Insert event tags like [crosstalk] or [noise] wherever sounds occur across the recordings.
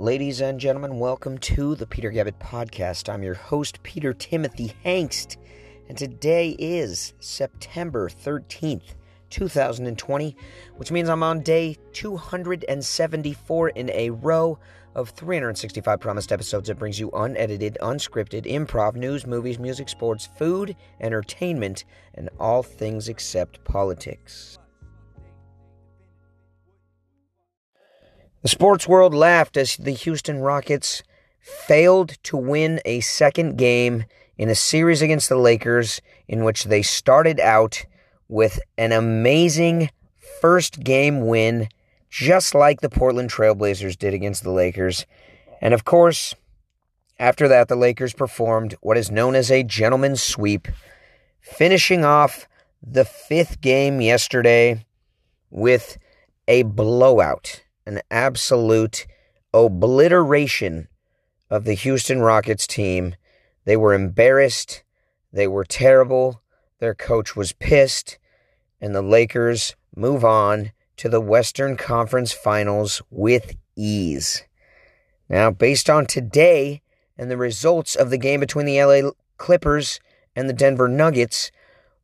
Ladies and gentlemen, welcome to the Peter Gabbett Podcast. I'm your host, Peter Timothy Hangst, and today is September 13th, 2020, which means I'm on day 274 in a row of 365 promised episodes that brings you unedited, unscripted, improv, news, movies, music, sports, food, entertainment, and all things except politics. The sports world laughed as the Houston Rockets failed to win a second game in a series against the Lakers in which they started out with an amazing first game win, just like the Portland Trailblazers did against the Lakers. And of course, after that, the Lakers performed what is known as a gentleman's sweep, finishing off the fifth game yesterday with a blowout an absolute obliteration of the Houston Rockets team. They were embarrassed. They were terrible. Their coach was pissed. And the Lakers move on to the Western Conference Finals with ease. Now, based on today and the results of the game between the LA Clippers and the Denver Nuggets,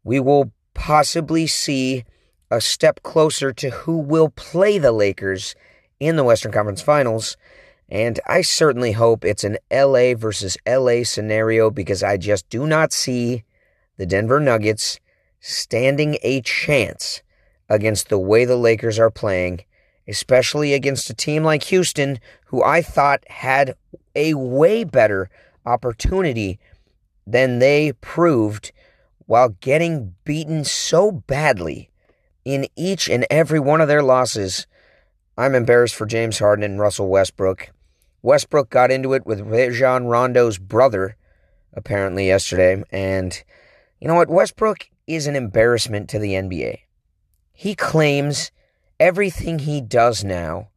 we will possibly see a step closer to who will play the Lakers in the Western Conference Finals. And I certainly hope it's an LA versus LA scenario because I just do not see the Denver Nuggets standing a chance against the way the Lakers are playing, especially against a team like Houston, who I thought had a way better opportunity than they proved while getting beaten so badly in each and every one of their losses I'm embarrassed for James Harden and Russell Westbrook. Westbrook got into it with Rajon Rondo's brother, apparently, yesterday. And you know what? Westbrook is an embarrassment to the NBA. He claims everything he does now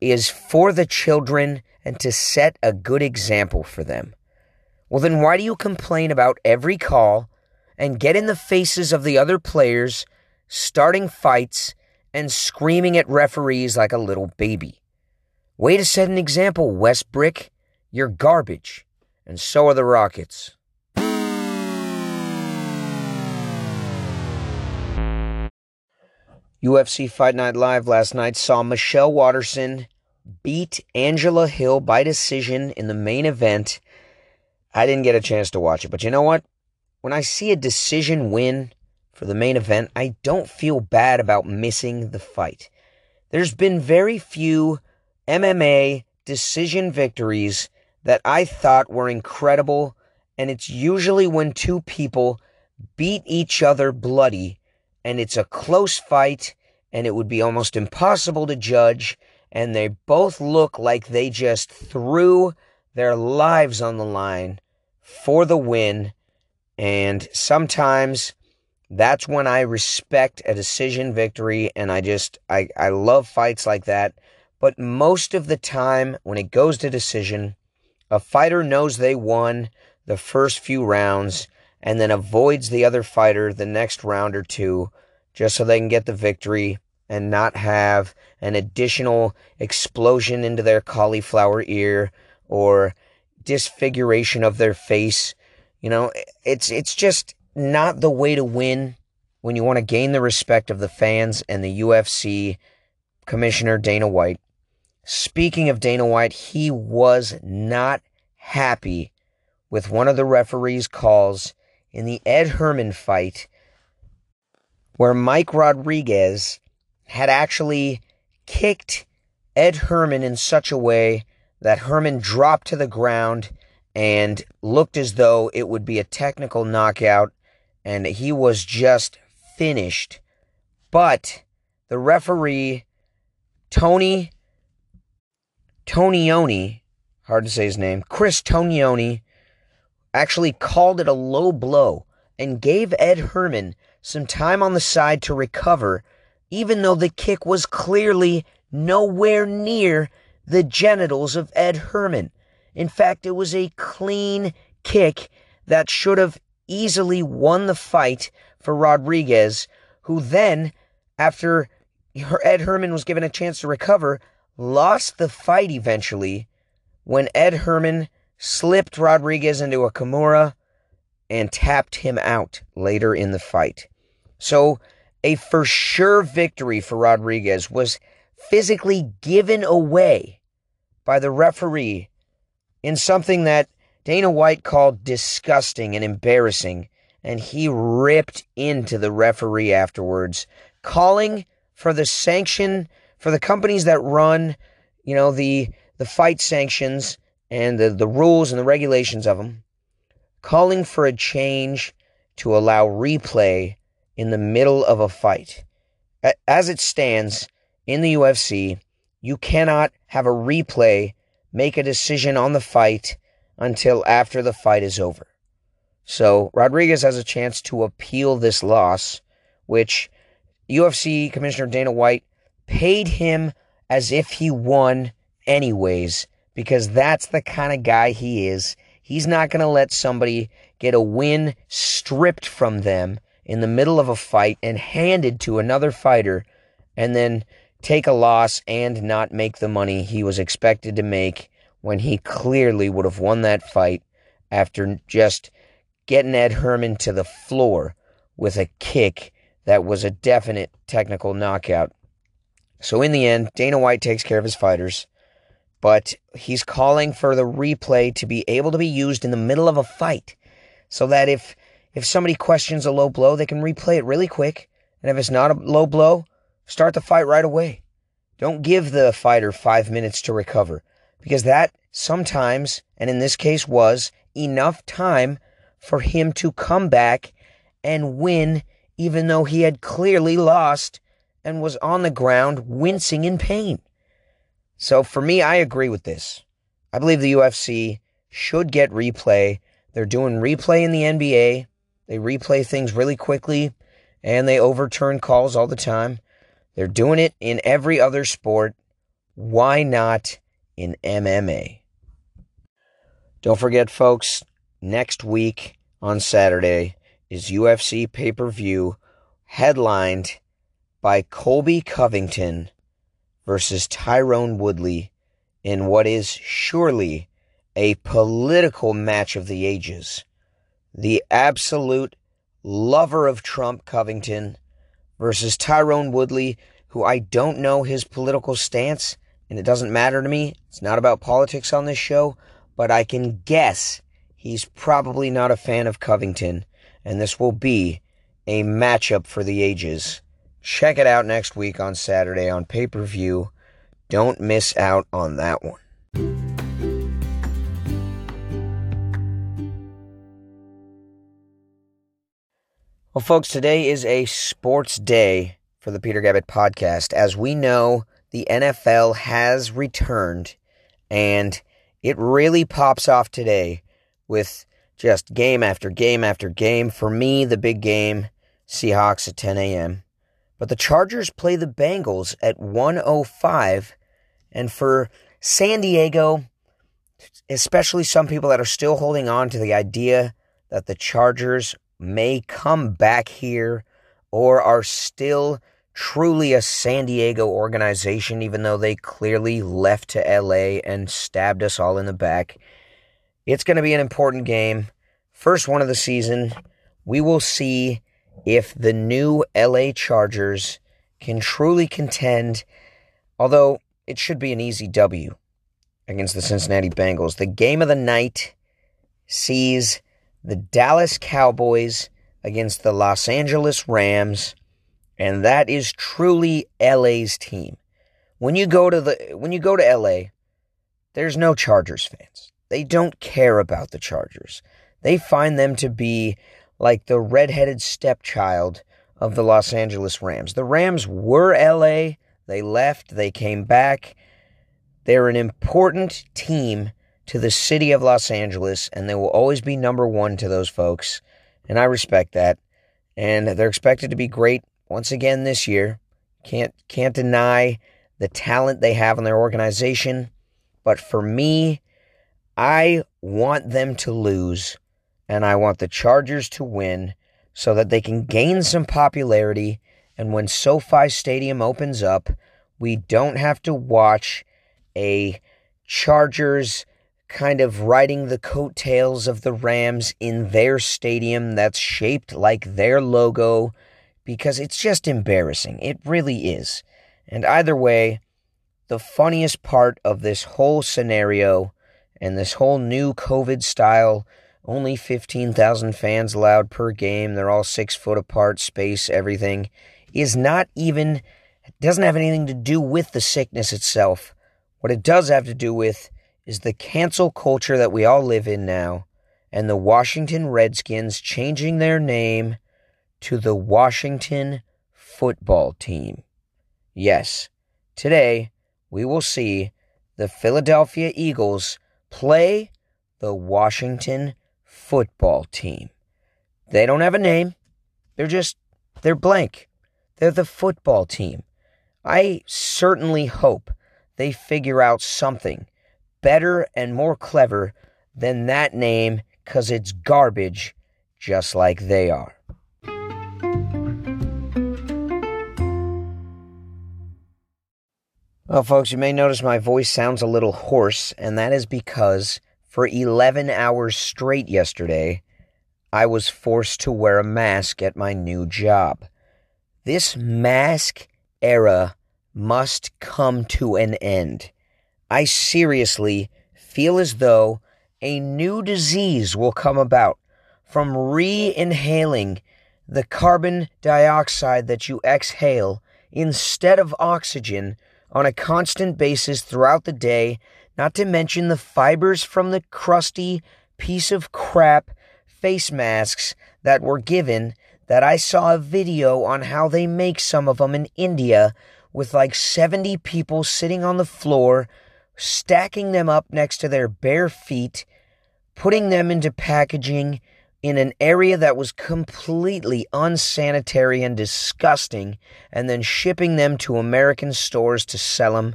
is for the children and to set a good example for them. Well, then why do you complain about every call and get in the faces of the other players, starting fights and screaming at referees like a little baby. Way to set an example, Westbrick. You're garbage. And so are the Rockets. UFC Fight Night Live last night saw Michelle Waterson beat Angela Hill by decision in the main event. I didn't get a chance to watch it, but you know what? When I see a decision win, for the main event, I don't feel bad about missing the fight. There's been very few MMA decision victories that I thought were incredible, and it's usually when two people beat each other bloody and it's a close fight and it would be almost impossible to judge and they both look like they just threw their lives on the line for the win and sometimes that's when I respect a decision victory and I just I, I love fights like that. But most of the time when it goes to decision, a fighter knows they won the first few rounds and then avoids the other fighter the next round or two just so they can get the victory and not have an additional explosion into their cauliflower ear or disfiguration of their face. You know, it's it's just not the way to win when you want to gain the respect of the fans and the UFC commissioner Dana White. Speaking of Dana White, he was not happy with one of the referee's calls in the Ed Herman fight where Mike Rodriguez had actually kicked Ed Herman in such a way that Herman dropped to the ground and looked as though it would be a technical knockout and he was just finished. But the referee, Tony Tognoni, hard to say his name, Chris Tognoni, actually called it a low blow and gave Ed Herman some time on the side to recover, even though the kick was clearly nowhere near the genitals of Ed Herman. In fact, it was a clean kick that should have easily won the fight for Rodriguez, who then, after Ed Herman was given a chance to recover, lost the fight eventually when Ed Herman slipped Rodriguez into a Kimura and tapped him out later in the fight. So, a for sure victory for Rodriguez was physically given away by the referee in something that Dana White called disgusting and embarrassing, and he ripped into the referee afterwards, calling for the sanction for the companies that run, you know, the the fight sanctions and the, the rules and the regulations of them, calling for a change to allow replay in the middle of a fight. As it stands in the UFC, you cannot have a replay make a decision on the fight until after the fight is over. So Rodriguez has a chance to appeal this loss, which UFC Commissioner Dana White paid him as if he won anyways, because that's the kind of guy he is. He's not going to let somebody get a win stripped from them in the middle of a fight and handed to another fighter and then take a loss and not make the money he was expected to make when he clearly would have won that fight after just getting Ed Herman to the floor with a kick that was a definite technical knockout. So in the end, Dana White takes care of his fighters, but he's calling for the replay to be able to be used in the middle of a fight so that if if somebody questions a low blow, they can replay it really quick, and if it's not a low blow, start the fight right away. Don't give the fighter 5 minutes to recover because that sometimes, and in this case was enough time for him to come back and win even though he had clearly lost and was on the ground wincing in pain. So for me, I agree with this. I believe the UFC should get replay. They're doing replay in the NBA. They replay things really quickly and they overturn calls all the time. They're doing it in every other sport. Why not in MMA? Don't forget, folks, next week on Saturday is UFC pay per view headlined by Colby Covington versus Tyron Woodley in what is surely a political match of the ages. The absolute lover of Trump Covington versus Tyron Woodley, who I don't know his political stance, and it doesn't matter to me. It's not about politics on this show, but I can guess he's probably not a fan of Covington, and this will be a matchup for the ages. Check it out next week on Saturday on pay per view. Don't miss out on that one. Well, folks, today is a sports day for the Peter Gabbett podcast. As we know, the NFL has returned, and it really pops off today with just game after game after game. For me, the big game Seahawks at 10 a.m. But the Chargers play the Bengals at 105. And for San Diego, especially some people that are still holding on to the idea that the Chargers may come back here or are still truly a San Diego organization, even though they clearly left to LA and stabbed us all in the back. It's going to be an important game. First one of the season. We will see if the new LA Chargers can truly contend, although it should be an easy W against the Cincinnati Bengals. The game of the night sees the Dallas Cowboys against the Los Angeles Rams, and that is truly LA's team. When you go to the when you go to LA, there's no Chargers fans. They don't care about the Chargers. They find them to be like the redheaded stepchild of the Los Angeles Rams. The Rams were LA, they left, they came back. They're an important team to the city of Los Angeles, and they will always be number one to those folks. And I respect that. And they're expected to be great once again this year. Can't can't deny the talent they have in their organization. But for me, I want them to lose and I want the Chargers to win so that they can gain some popularity. And when SoFi Stadium opens up, we don't have to watch a Chargers kind of riding the coattails of the Rams in their stadium that's shaped like their logo because it's just embarrassing. It really is. And either way, the funniest part of this whole scenario and this whole new COVID style, only 15,000 fans allowed per game, they're all six foot apart, space, everything, is not even, doesn't have anything to do with the sickness itself. What it does have to do with is the cancel culture that we all live in now and the Washington Redskins changing their name to the Washington football team. Yes, today we will see the Philadelphia Eagles play the Washington football team. They don't have a name. They're just, they're blank. They're the football team. I certainly hope they figure out something better and more clever than that name because it's garbage just like they are. Well, folks, you may notice my voice sounds a little hoarse, and that is because for 11 hours straight yesterday, I was forced to wear a mask at my new job. This mask era must come to an end. I seriously feel as though a new disease will come about from re inhaling the carbon dioxide that you exhale instead of oxygen on a constant basis throughout the day, not to mention the fibers from the crusty piece of crap face masks that were given that I saw a video on how they make some of them in India with like 70 people sitting on the floor, stacking them up next to their bare feet, putting them into packaging in an area that was completely unsanitary and disgusting, and then shipping them to American stores to sell them.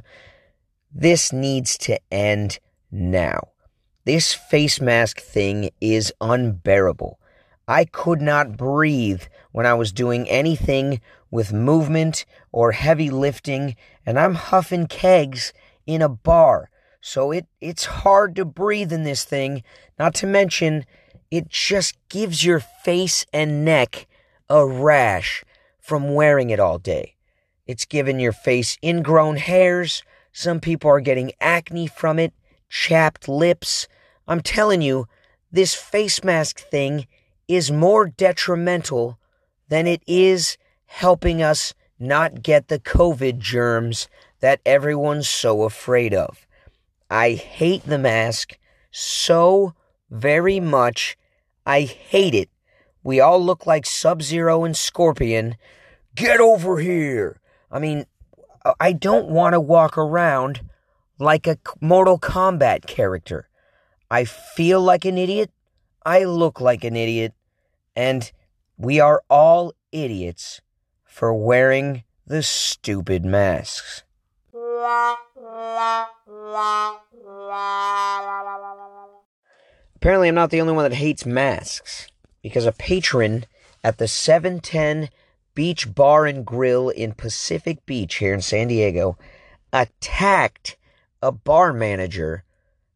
This needs to end now. This face mask thing is unbearable. I could not breathe when I was doing anything with movement or heavy lifting, and I'm huffing kegs in a bar. So it, it's hard to breathe in this thing, not to mention it just gives your face and neck a rash from wearing it all day. It's given your face ingrown hairs. Some people are getting acne from it, chapped lips. I'm telling you, this face mask thing is more detrimental than it is helping us not get the COVID germs that everyone's so afraid of. I hate the mask so very much. I hate it. We all look like Sub Zero and Scorpion. Get over here! I mean, I don't want to walk around like a Mortal Kombat character. I feel like an idiot. I look like an idiot. And we are all idiots for wearing the stupid masks. Apparently, I'm not the only one that hates masks because a patron at the 710 Beach Bar and Grill in Pacific Beach here in San Diego attacked a bar manager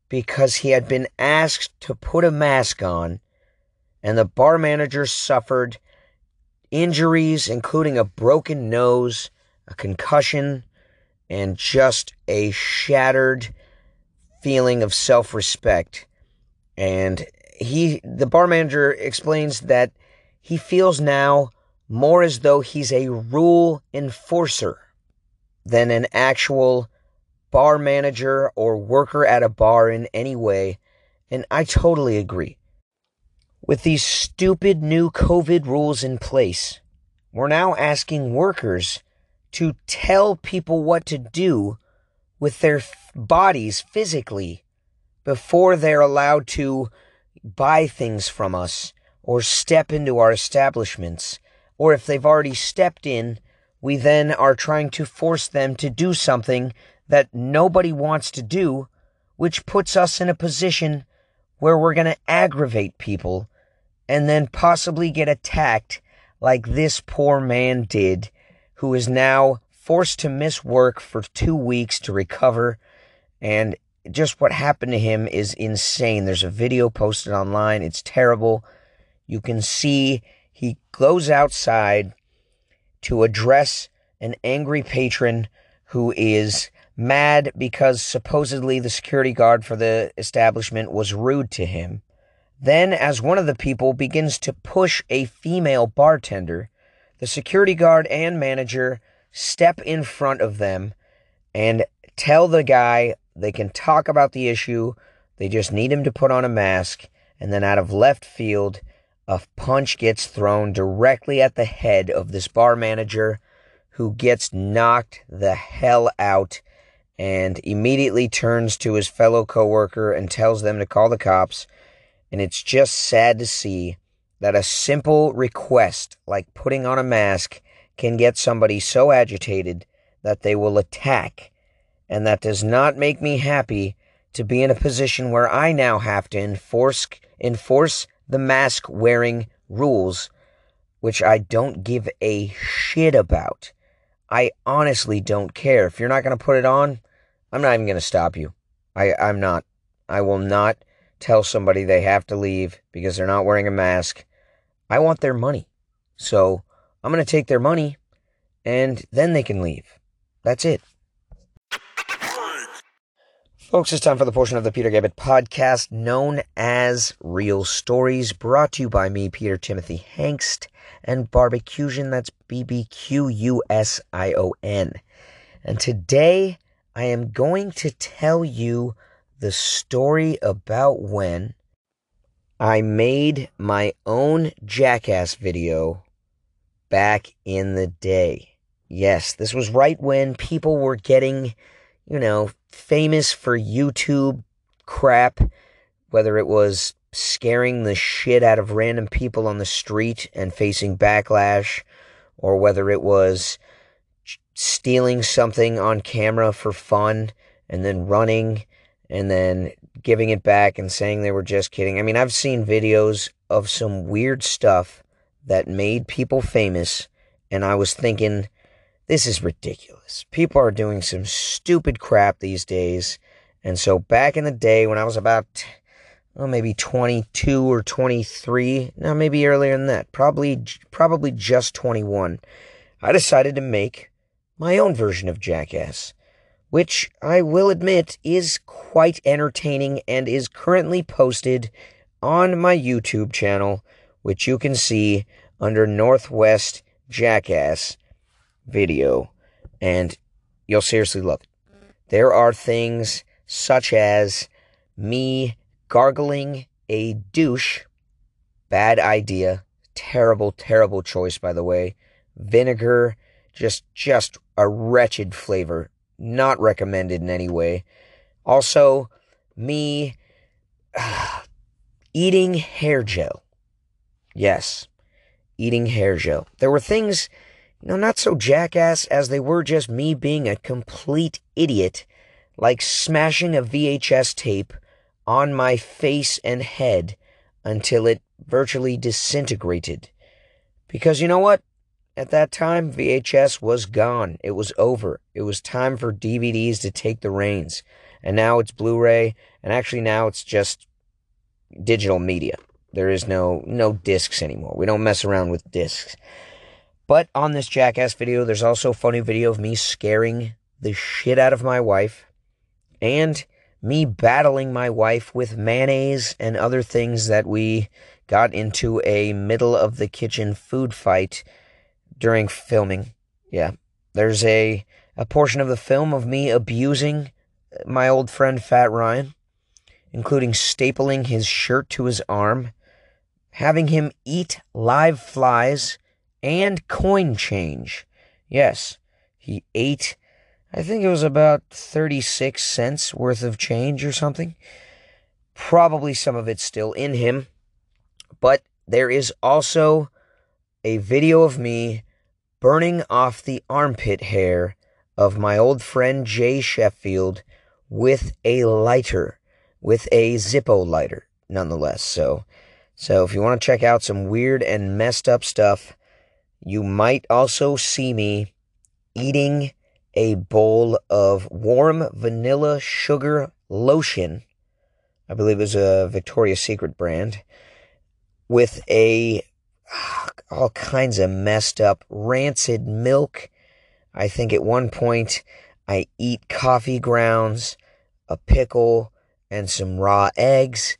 because he had been asked to put a mask on, and the bar manager suffered injuries, including a broken nose, a concussion, and just a shattered feeling of self respect and he, the bar manager explains that he feels now more as though he's a rule enforcer than an actual bar manager or worker at a bar in any way. And I totally agree. With these stupid new COVID rules in place, we're now asking workers to tell people what to do with their bodies physically before they're allowed to buy things from us or step into our establishments, or if they've already stepped in, we then are trying to force them to do something that nobody wants to do, which puts us in a position where we're going to aggravate people and then possibly get attacked like this poor man did, who is now forced to miss work for two weeks to recover And just what happened to him is insane. There's a video posted online. It's terrible. You can see he goes outside to address an angry patron who is mad because supposedly the security guard for the establishment was rude to him. Then, as one of the people begins to push a female bartender, the security guard and manager step in front of them and tell the guy they can talk about the issue. They just need him to put on a mask. And then, out of left field, a punch gets thrown directly at the head of this bar manager who gets knocked the hell out and immediately turns to his fellow coworker and tells them to call the cops. And it's just sad to see that a simple request like putting on a mask can get somebody so agitated that they will attack. And that does not make me happy to be in a position where I now have to enforce enforce the mask wearing rules, which I don't give a shit about. I honestly don't care. If you're not going to put it on, I'm not even going to stop you. I, I'm not. I will not tell somebody they have to leave because they're not wearing a mask. I want their money. So I'm going to take their money and then they can leave. That's it. Folks, it's time for the portion of the Peter Gabbett podcast known as Real Stories, brought to you by me, Peter Timothy Hangst, and Barbecusion. That's B B Q U S I O N. And today I am going to tell you the story about when I made my own jackass video back in the day. Yes, this was right when people were getting, you know, famous for YouTube crap, whether it was scaring the shit out of random people on the street and facing backlash, or whether it was stealing something on camera for fun and then running and then giving it back and saying they were just kidding. I mean, I've seen videos of some weird stuff that made people famous, and I was thinking, this is ridiculous. People are doing some stupid crap these days. And so back in the day when I was about well, maybe 22 or 23, now maybe earlier than that, probably probably just 21, I decided to make my own version of Jackass, which I will admit is quite entertaining and is currently posted on my YouTube channel, which you can see under Northwest Jackass video, and you'll seriously love it. There are things such as me gargling a douche. Bad idea. Terrible, terrible choice, by the way. Vinegar, just, just a wretched flavor. Not recommended in any way. Also, me uh, [sighs] eating hair gel. Yes, eating hair gel. There were things know, not so jackass as they were just me being a complete idiot, like smashing a VHS tape on my face and head until it virtually disintegrated. Because you know what? At that time, VHS was gone. It was over. It was time for DVDs to take the reins. And now it's Blu ray, and actually now it's just digital media. There is no no discs anymore. We don't mess around with discs. But on this jackass video, there's also a funny video of me scaring the shit out of my wife and me battling my wife with mayonnaise and other things that we got into a middle of the kitchen food fight during filming. Yeah. There's a a portion of the film of me abusing my old friend Fat Ryan, including stapling his shirt to his arm, having him eat live flies and coin change. Yes, he ate, I think it was about 36 cents worth of change or something. Probably some of it's still in him. But there is also a video of me burning off the armpit hair of my old friend Jay Sheffield with a lighter, with a Zippo lighter, nonetheless. So, so if you want to check out some weird and messed up stuff, you might also see me eating a bowl of warm vanilla sugar lotion. I believe it was a Victoria's Secret brand with a ah, all kinds of messed up rancid milk. I think at one point I eat coffee grounds, a pickle, and some raw eggs.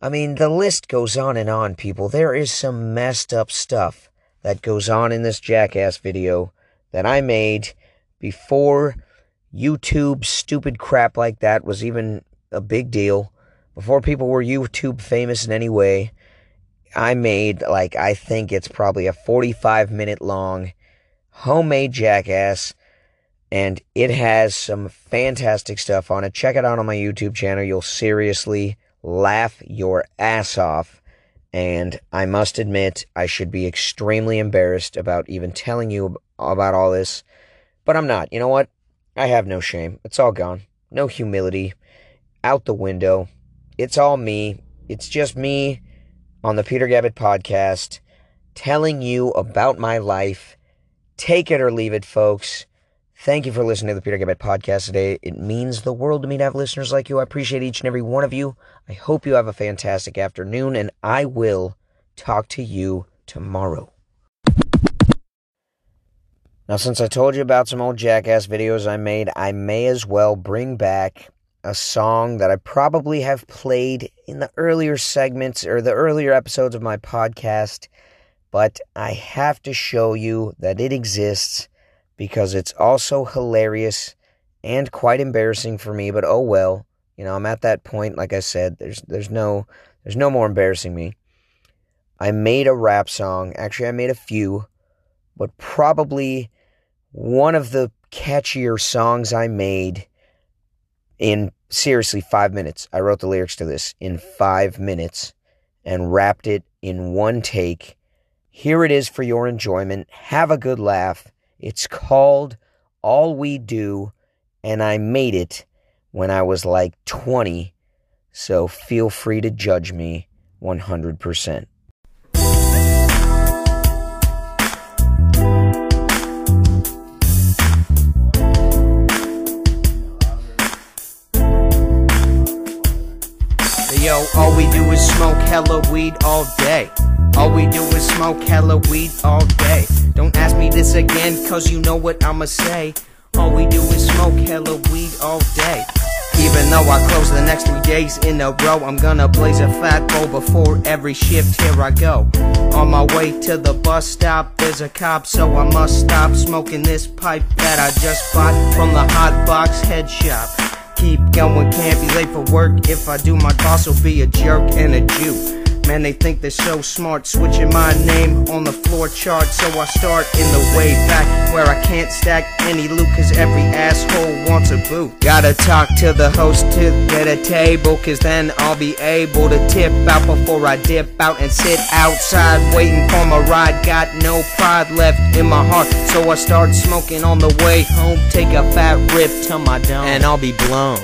I mean, the list goes on and on, people. There is some messed up stuff that goes on in this jackass video that I made before YouTube stupid crap like that was even a big deal. Before people were YouTube famous in any way. I made, like, I think it's probably a 45 minute long homemade jackass, and it has some fantastic stuff on it. Check it out on my YouTube channel. You'll seriously laugh your ass off. And I must admit, I should be extremely embarrassed about even telling you about all this, but I'm not. You know what? I have no shame. It's all gone. No humility. Out the window. It's all me. It's just me on the Peter Gabbett podcast, telling you about my life. Take it or leave it, folks. Thank you for listening to the Peter Gabbett podcast today. It means the world to me to have listeners like you. I appreciate each and every one of you. I hope you have a fantastic afternoon, and I will talk to you tomorrow. Now, since I told you about some old jackass videos I made, I may as well bring back a song that I probably have played in the earlier segments or the earlier episodes of my podcast, but I have to show you that it exists because it's also hilarious and quite embarrassing for me, but oh well. You know, I'm at that point like I said, there's there's no there's no more embarrassing me. I made a rap song. Actually, I made a few, but probably one of the catchier songs I made in seriously five minutes. I wrote the lyrics to this in five minutes and rapped it in one take. Here it is for your enjoyment. Have a good laugh. It's called All We Do, and I made it when I was like 20, so feel free to judge me 100%. Yo, all we do is smoke hella weed all day. All we do is smoke hella weed all day. Don't ask me this again, cause you know what I'ma say. All we do is smoke hella weed all day. Even though I close the next three days in a row, I'm gonna blaze a fat bowl before every shift. Here I go. On my way to the bus stop, there's a cop, so I must stop smoking this pipe that I just bought from the hot box head shop. Keep going, can't be late for work. If I do, my boss will be a jerk and a Jew. Man, they think they're so smart, switching my name on the floor chart. So I start in the way back where I can't stack any loot, cause every asshole wants a boot. Gotta talk to the host to get a table, cause then I'll be able to tip out before I dip out and sit outside waiting for my ride. Got no pride left in my heart, so I start smoking on the way home. Take a fat rip to my dome, and I'll be blown.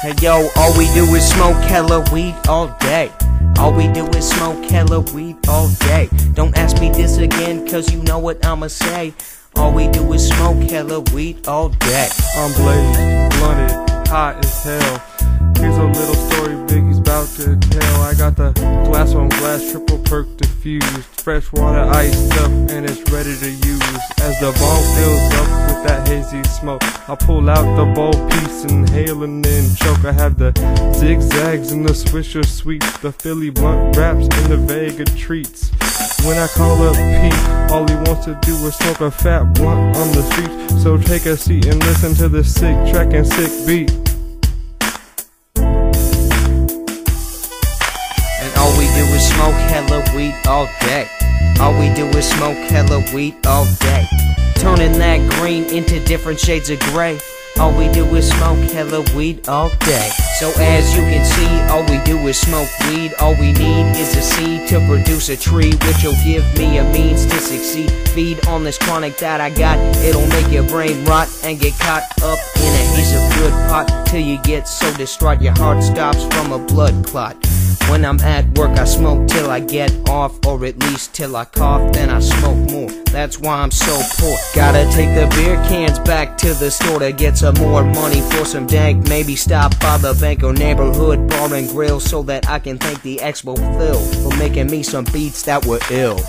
Hey yo, all we do is smoke hella weed all day. All we do is smoke hella weed all day. Don't ask me this again, cause you know what I'ma say. All we do is smoke hella weed all day. I'm blazed, blunted, hot as hell. Here's a little story Biggie's about to tell. I got the glass on glass, triple perk diffused. Fresh water iced up and it's ready to use. As the ball fills up with that hazy smoke, I pull out the bowl piece, inhale and then choke. I have the zigzags and the swisher sweets, the Philly blunt wraps and the Vega treats. When I call up Pete, all he wants to do is smoke a fat blunt on the street. So take a seat and listen to the sick track and sick beat. And all we do is smoke hella weed all day. All we do is smoke hella weed all day. Turning that green into different shades of gray. All we do is smoke hella weed all day. So as you can see, all we do is smoke weed. All we need is a seed to produce a tree, which will give me a means to succeed. Feed on this chronic that I got, it'll make your brain rot and get caught up in a haze of good pot till you get so distraught your heart stops from a blood clot. When I'm at work, I smoke till I get off, or at least till I cough, then I smoke more. That's why I'm so poor. Gotta take the beer cans back to the store to get some more money for some dank. Maybe stop by the bank or neighborhood bar and grill so that I can thank the Expo Phil for making me some beats that were ill.